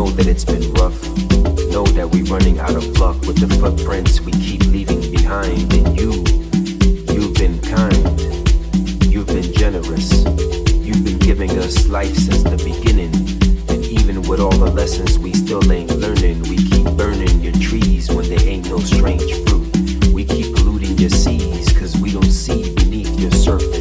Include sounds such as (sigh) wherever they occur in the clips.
Know that it's been rough. Know that we're running out of luck with the footprints we keep leaving behind. And you, you've been kind. You've been generous. You've been giving us life since the beginning. And even with all the lessons we still ain't learning, we keep burning your trees when they ain't no strange fruit. We keep polluting your seas, cause we don't see beneath your surface.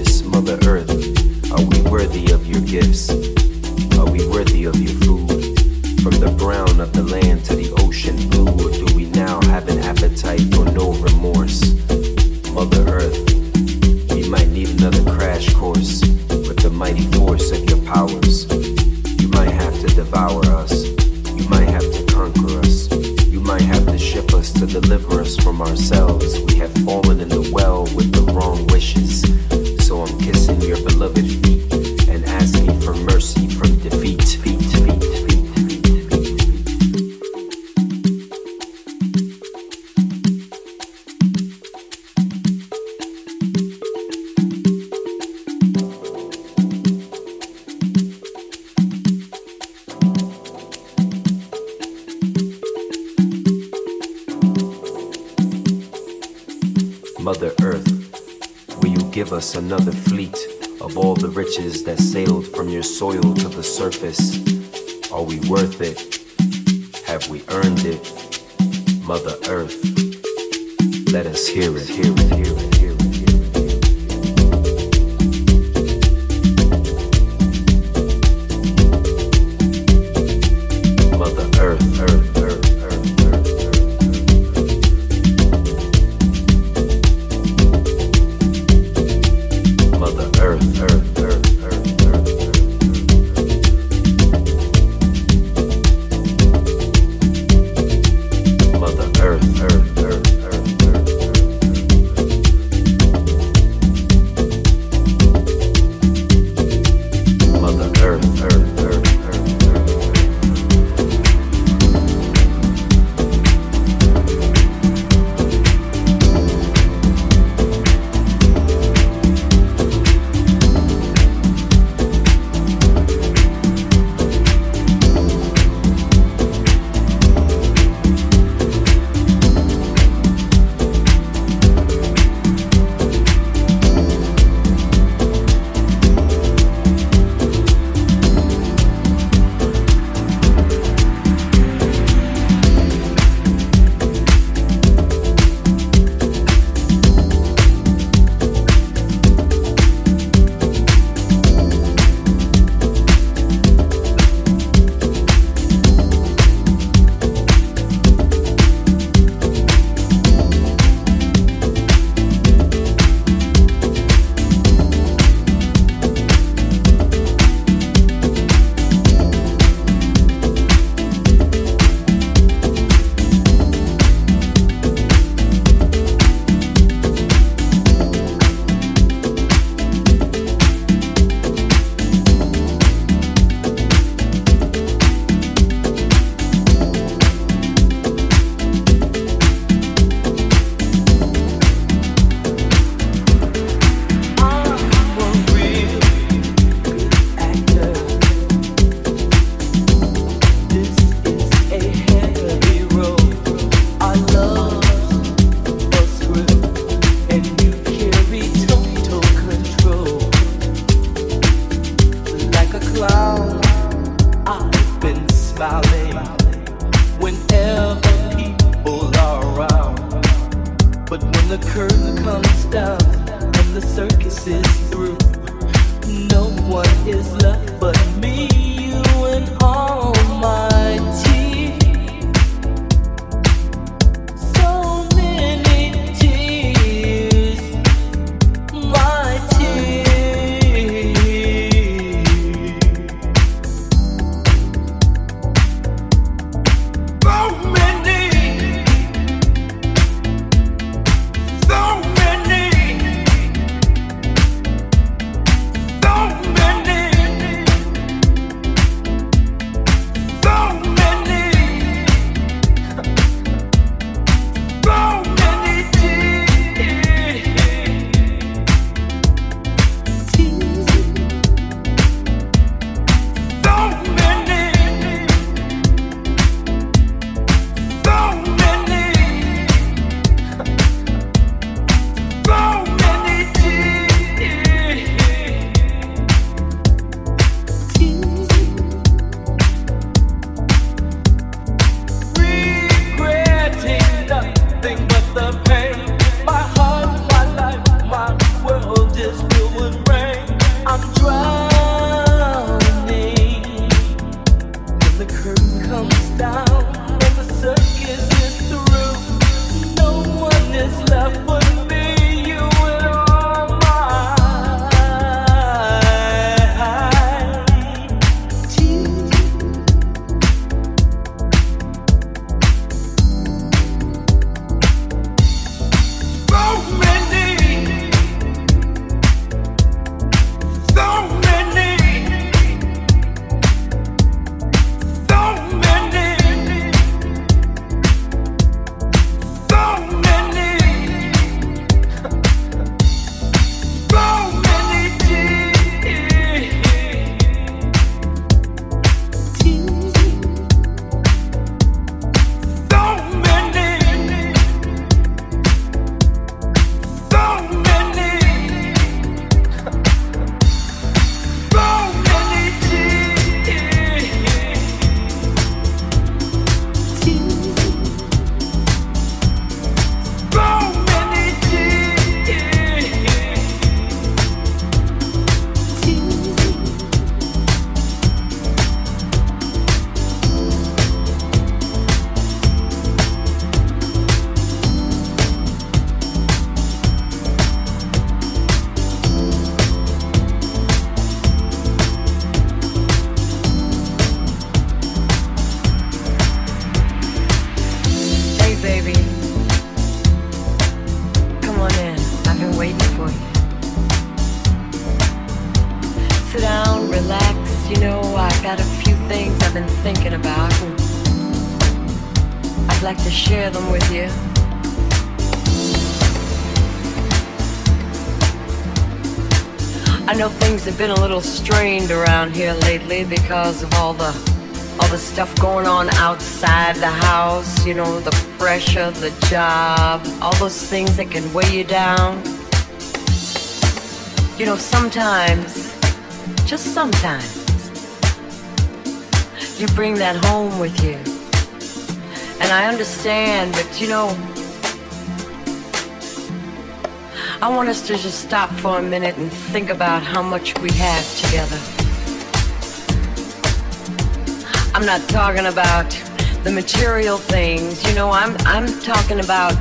Strained around here lately because of all the all the stuff going on outside the house, you know, the pressure, the job, all those things that can weigh you down. You know, sometimes, just sometimes, you bring that home with you. And I understand, but you know, I want us to just stop for a minute and think about how much we have together. I'm not talking about the material things, you know, I'm I'm talking about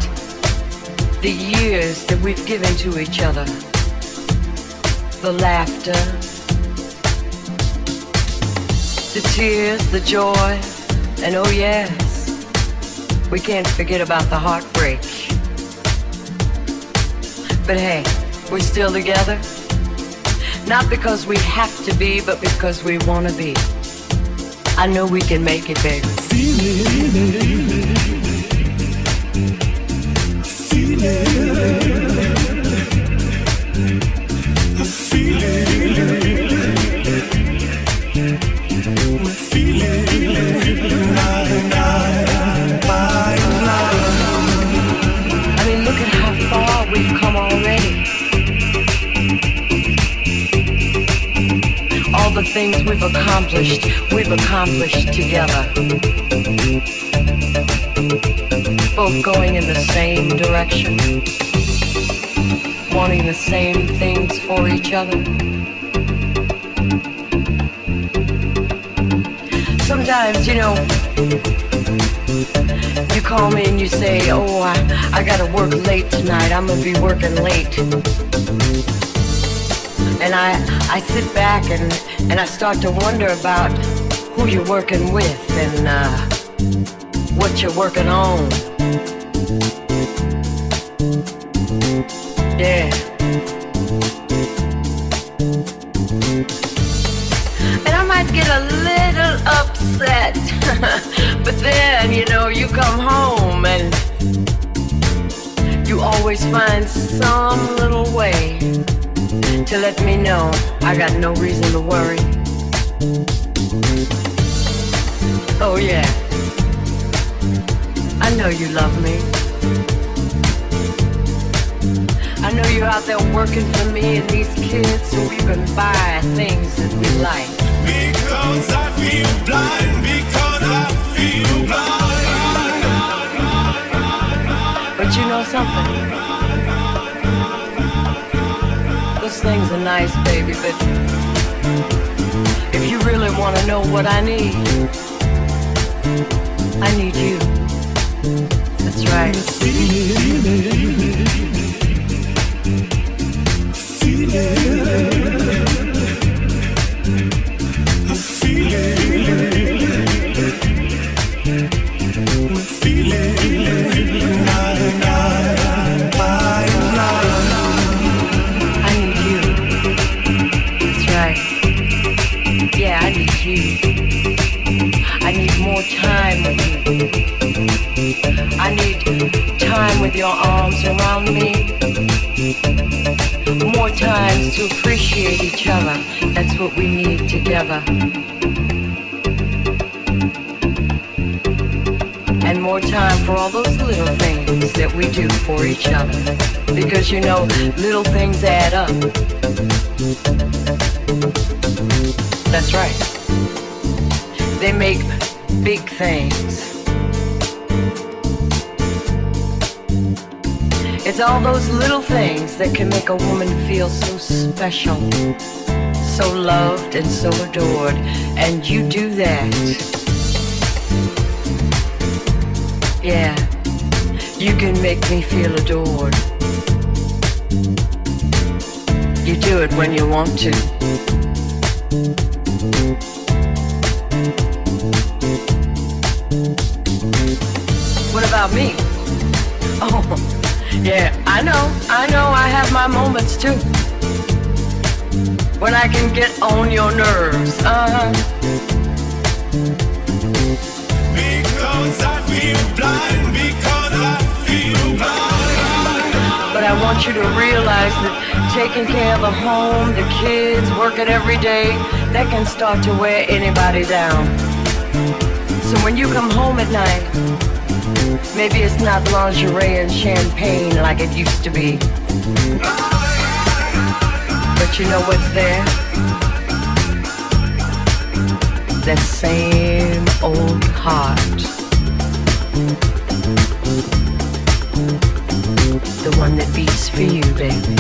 the years that we've given to each other. The laughter, the tears, the joy, and oh yes, we can't forget about the heartbreak. But hey, we're still together. Not because we have to be, but because we want to be. I know we can make it, baby. Feel it. Feel it. Things we've accomplished, we've accomplished together. Both going in the same direction, wanting the same things for each other. sometimes, you know, you call me and you say, oh, I, I gotta work late tonight. I'm gonna be working late. And I, I sit back and, and I start to wonder about who you're working with and uh, what you're working on. Yeah. And I might get a little upset. (laughs) but then, you know, you come home and you always find some little way to let me know I got no reason to worry. Oh, yeah. I know you love me. I know you're out there working for me and these kids so we can buy things that we like. Because I feel blind, because I feel blind. But you know something? Those things are nice, baby, but if you really want to know what I need, I need you. That's right. With your arms around me. More times to appreciate each other. That's what we need together. And more time for all those little things that we do for each other. Because you know, little things add up. That's right. They make big things. It's all those little things that can make a woman feel so special, so loved and so adored. And you do that. Yeah, you can make me feel adored. You do it when you want to. What about me? (laughs) Oh. I know, I know, I have my moments too. when I can get on your nerves. Uh-huh. Because I feel blind, because I feel blind. But I want you to realize that taking care of the home, the kids, working every day, that can start to wear anybody down. So when you come home at night, maybe it's not lingerie and champagne like it used to be. But you know what's there? That same old heart. The one that beats for you, baby.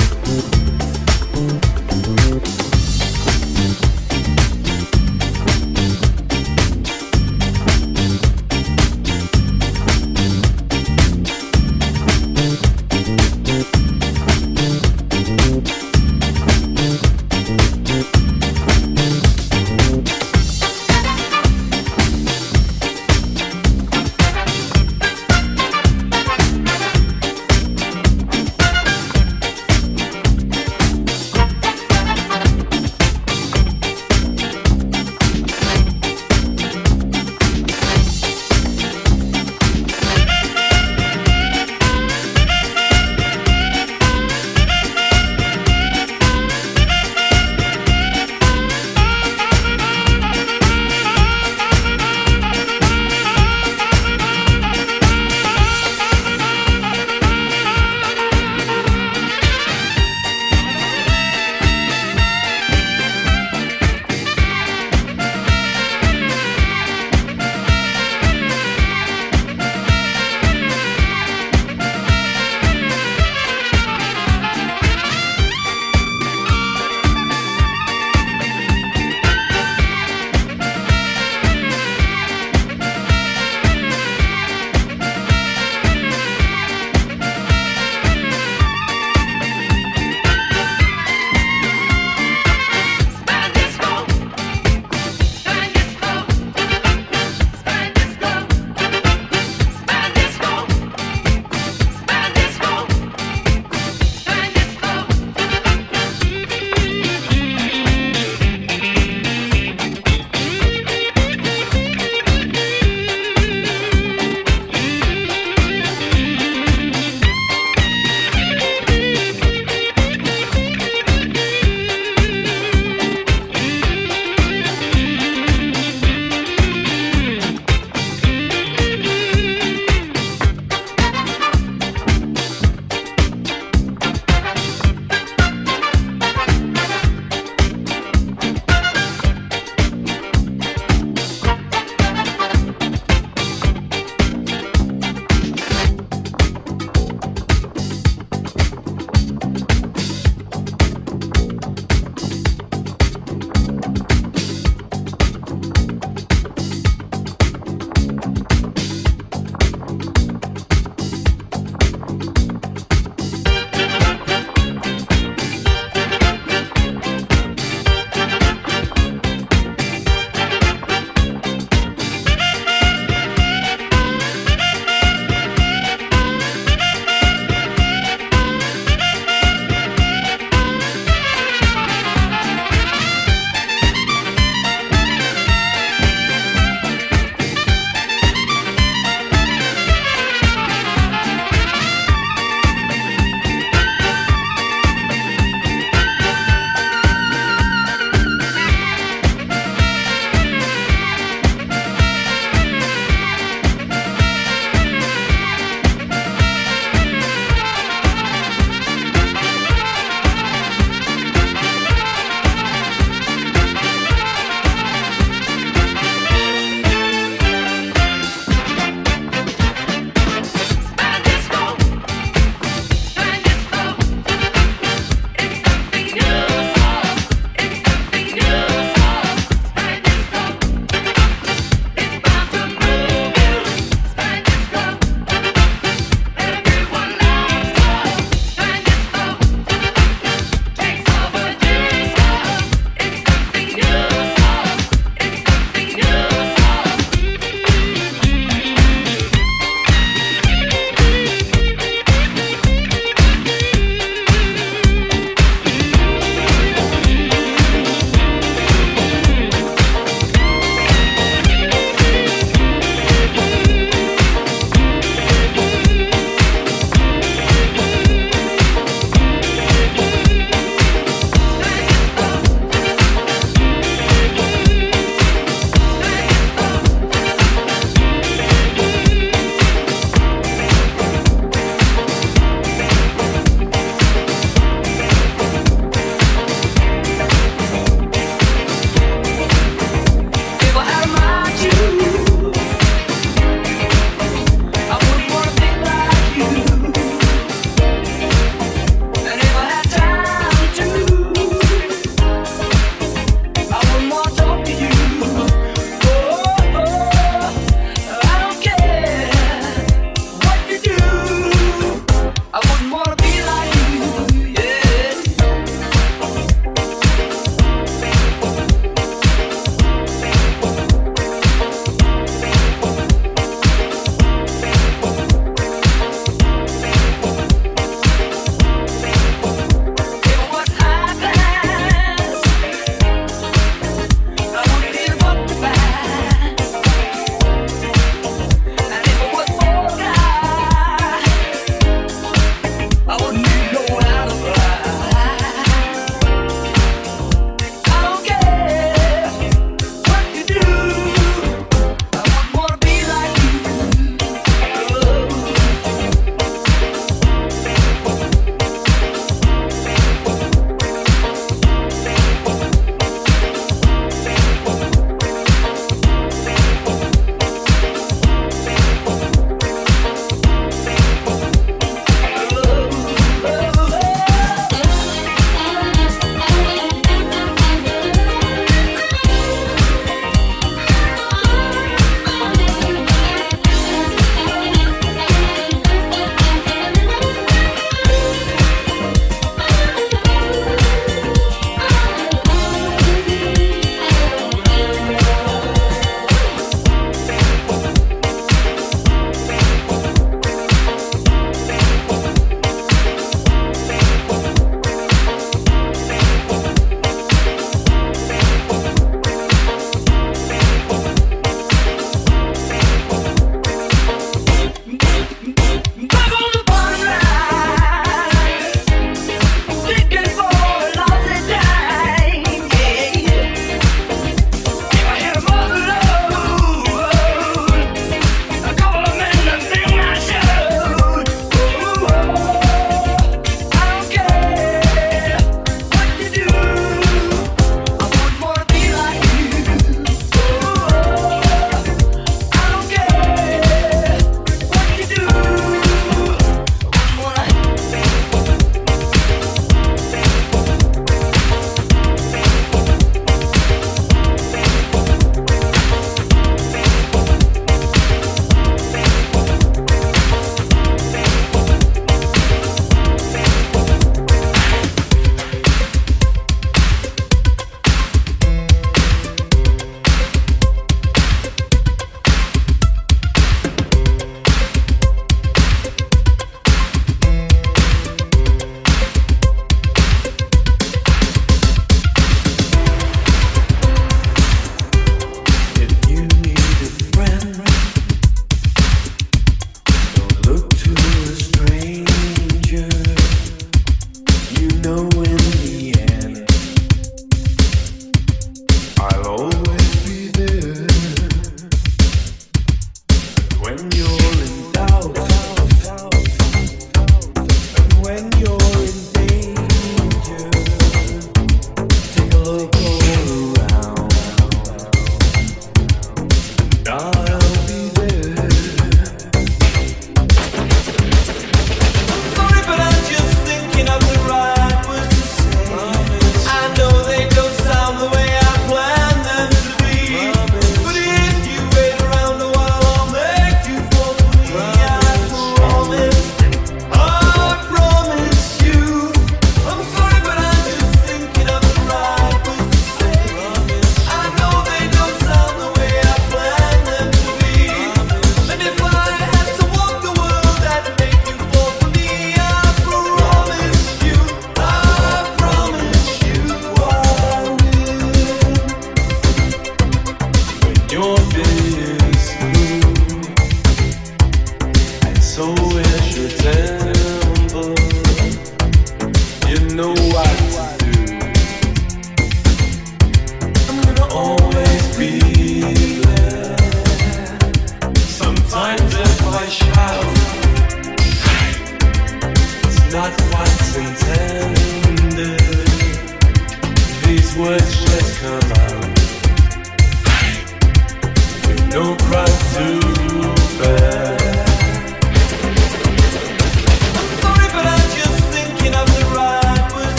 you.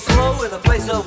slow in a place of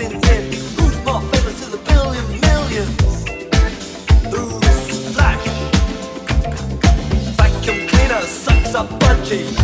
G.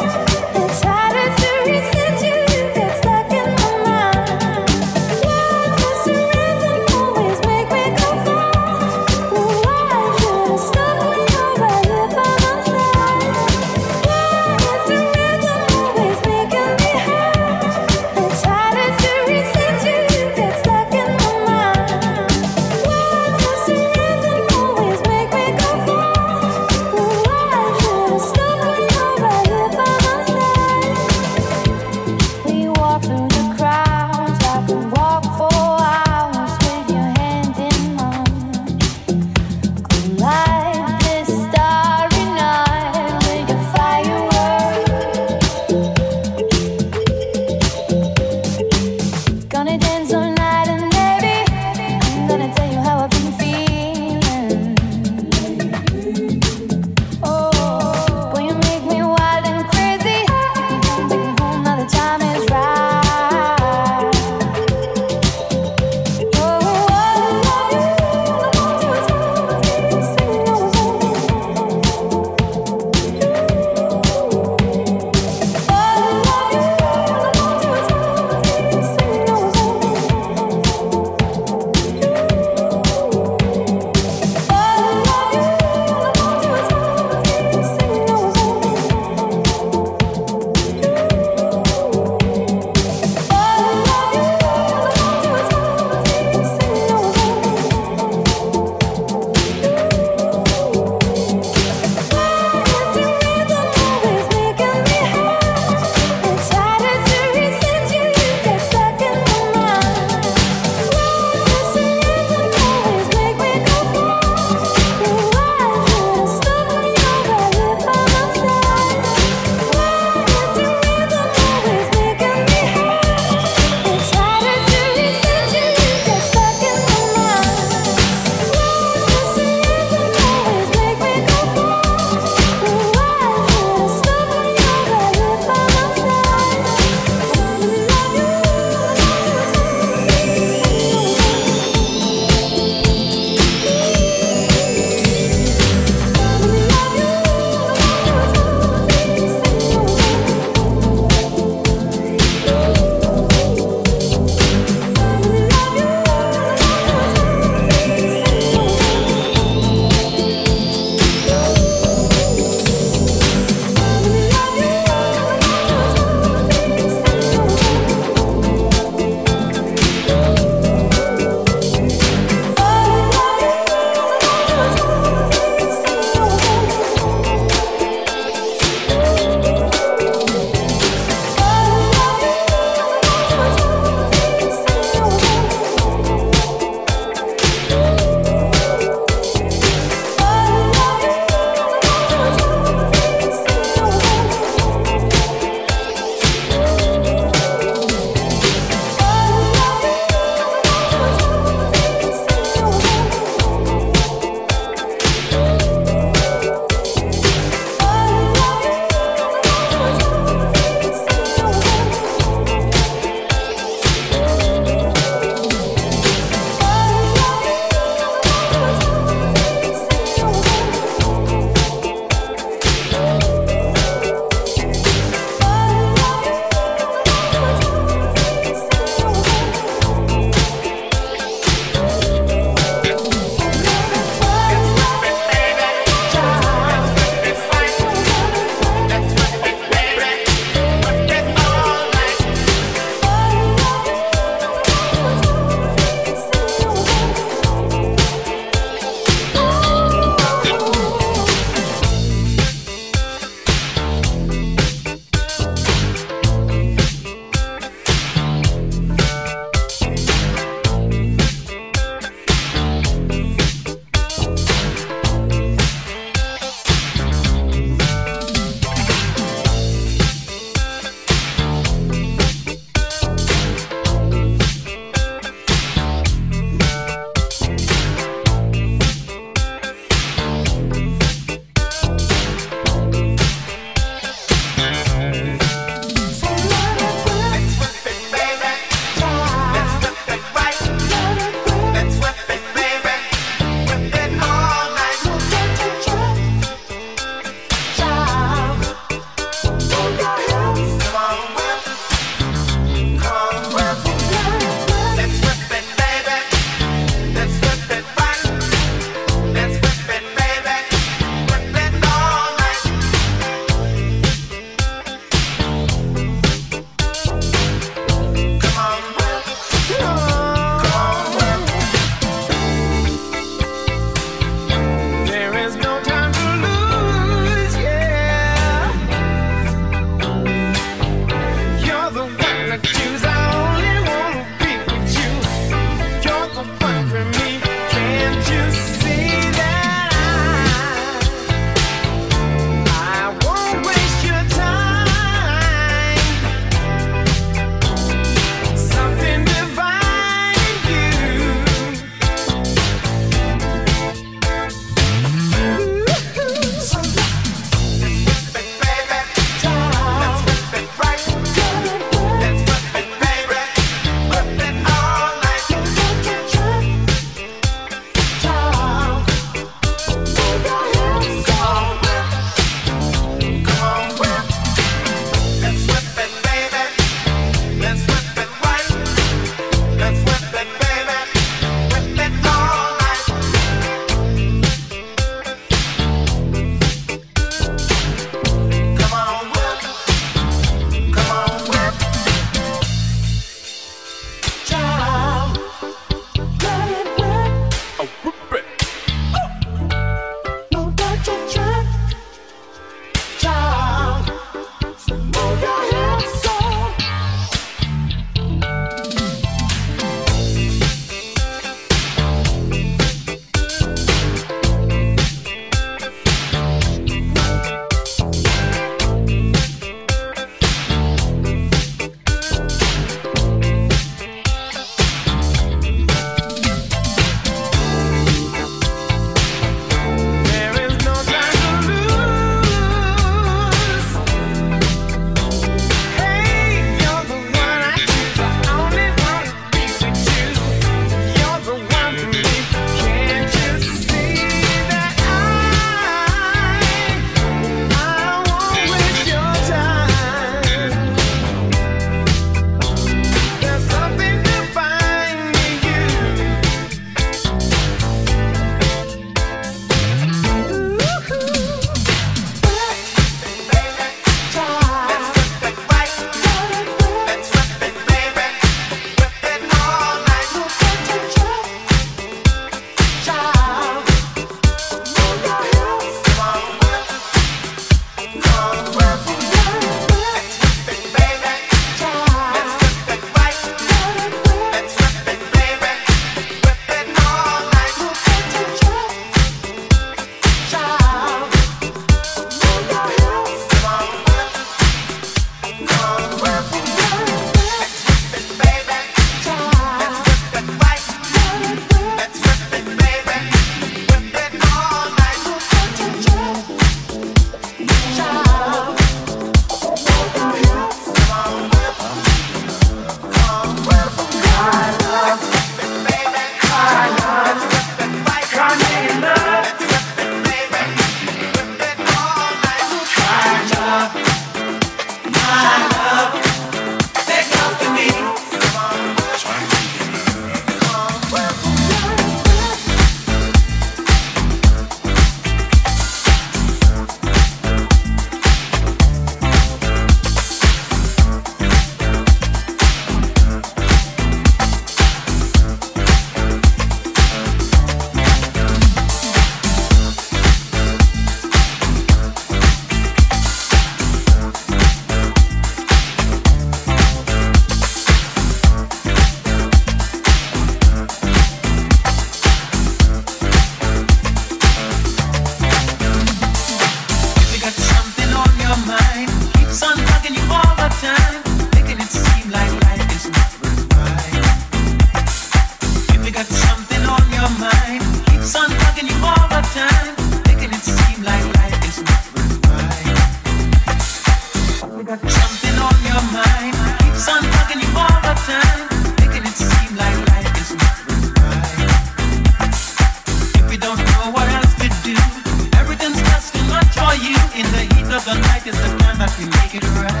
like it's the time that can make it right.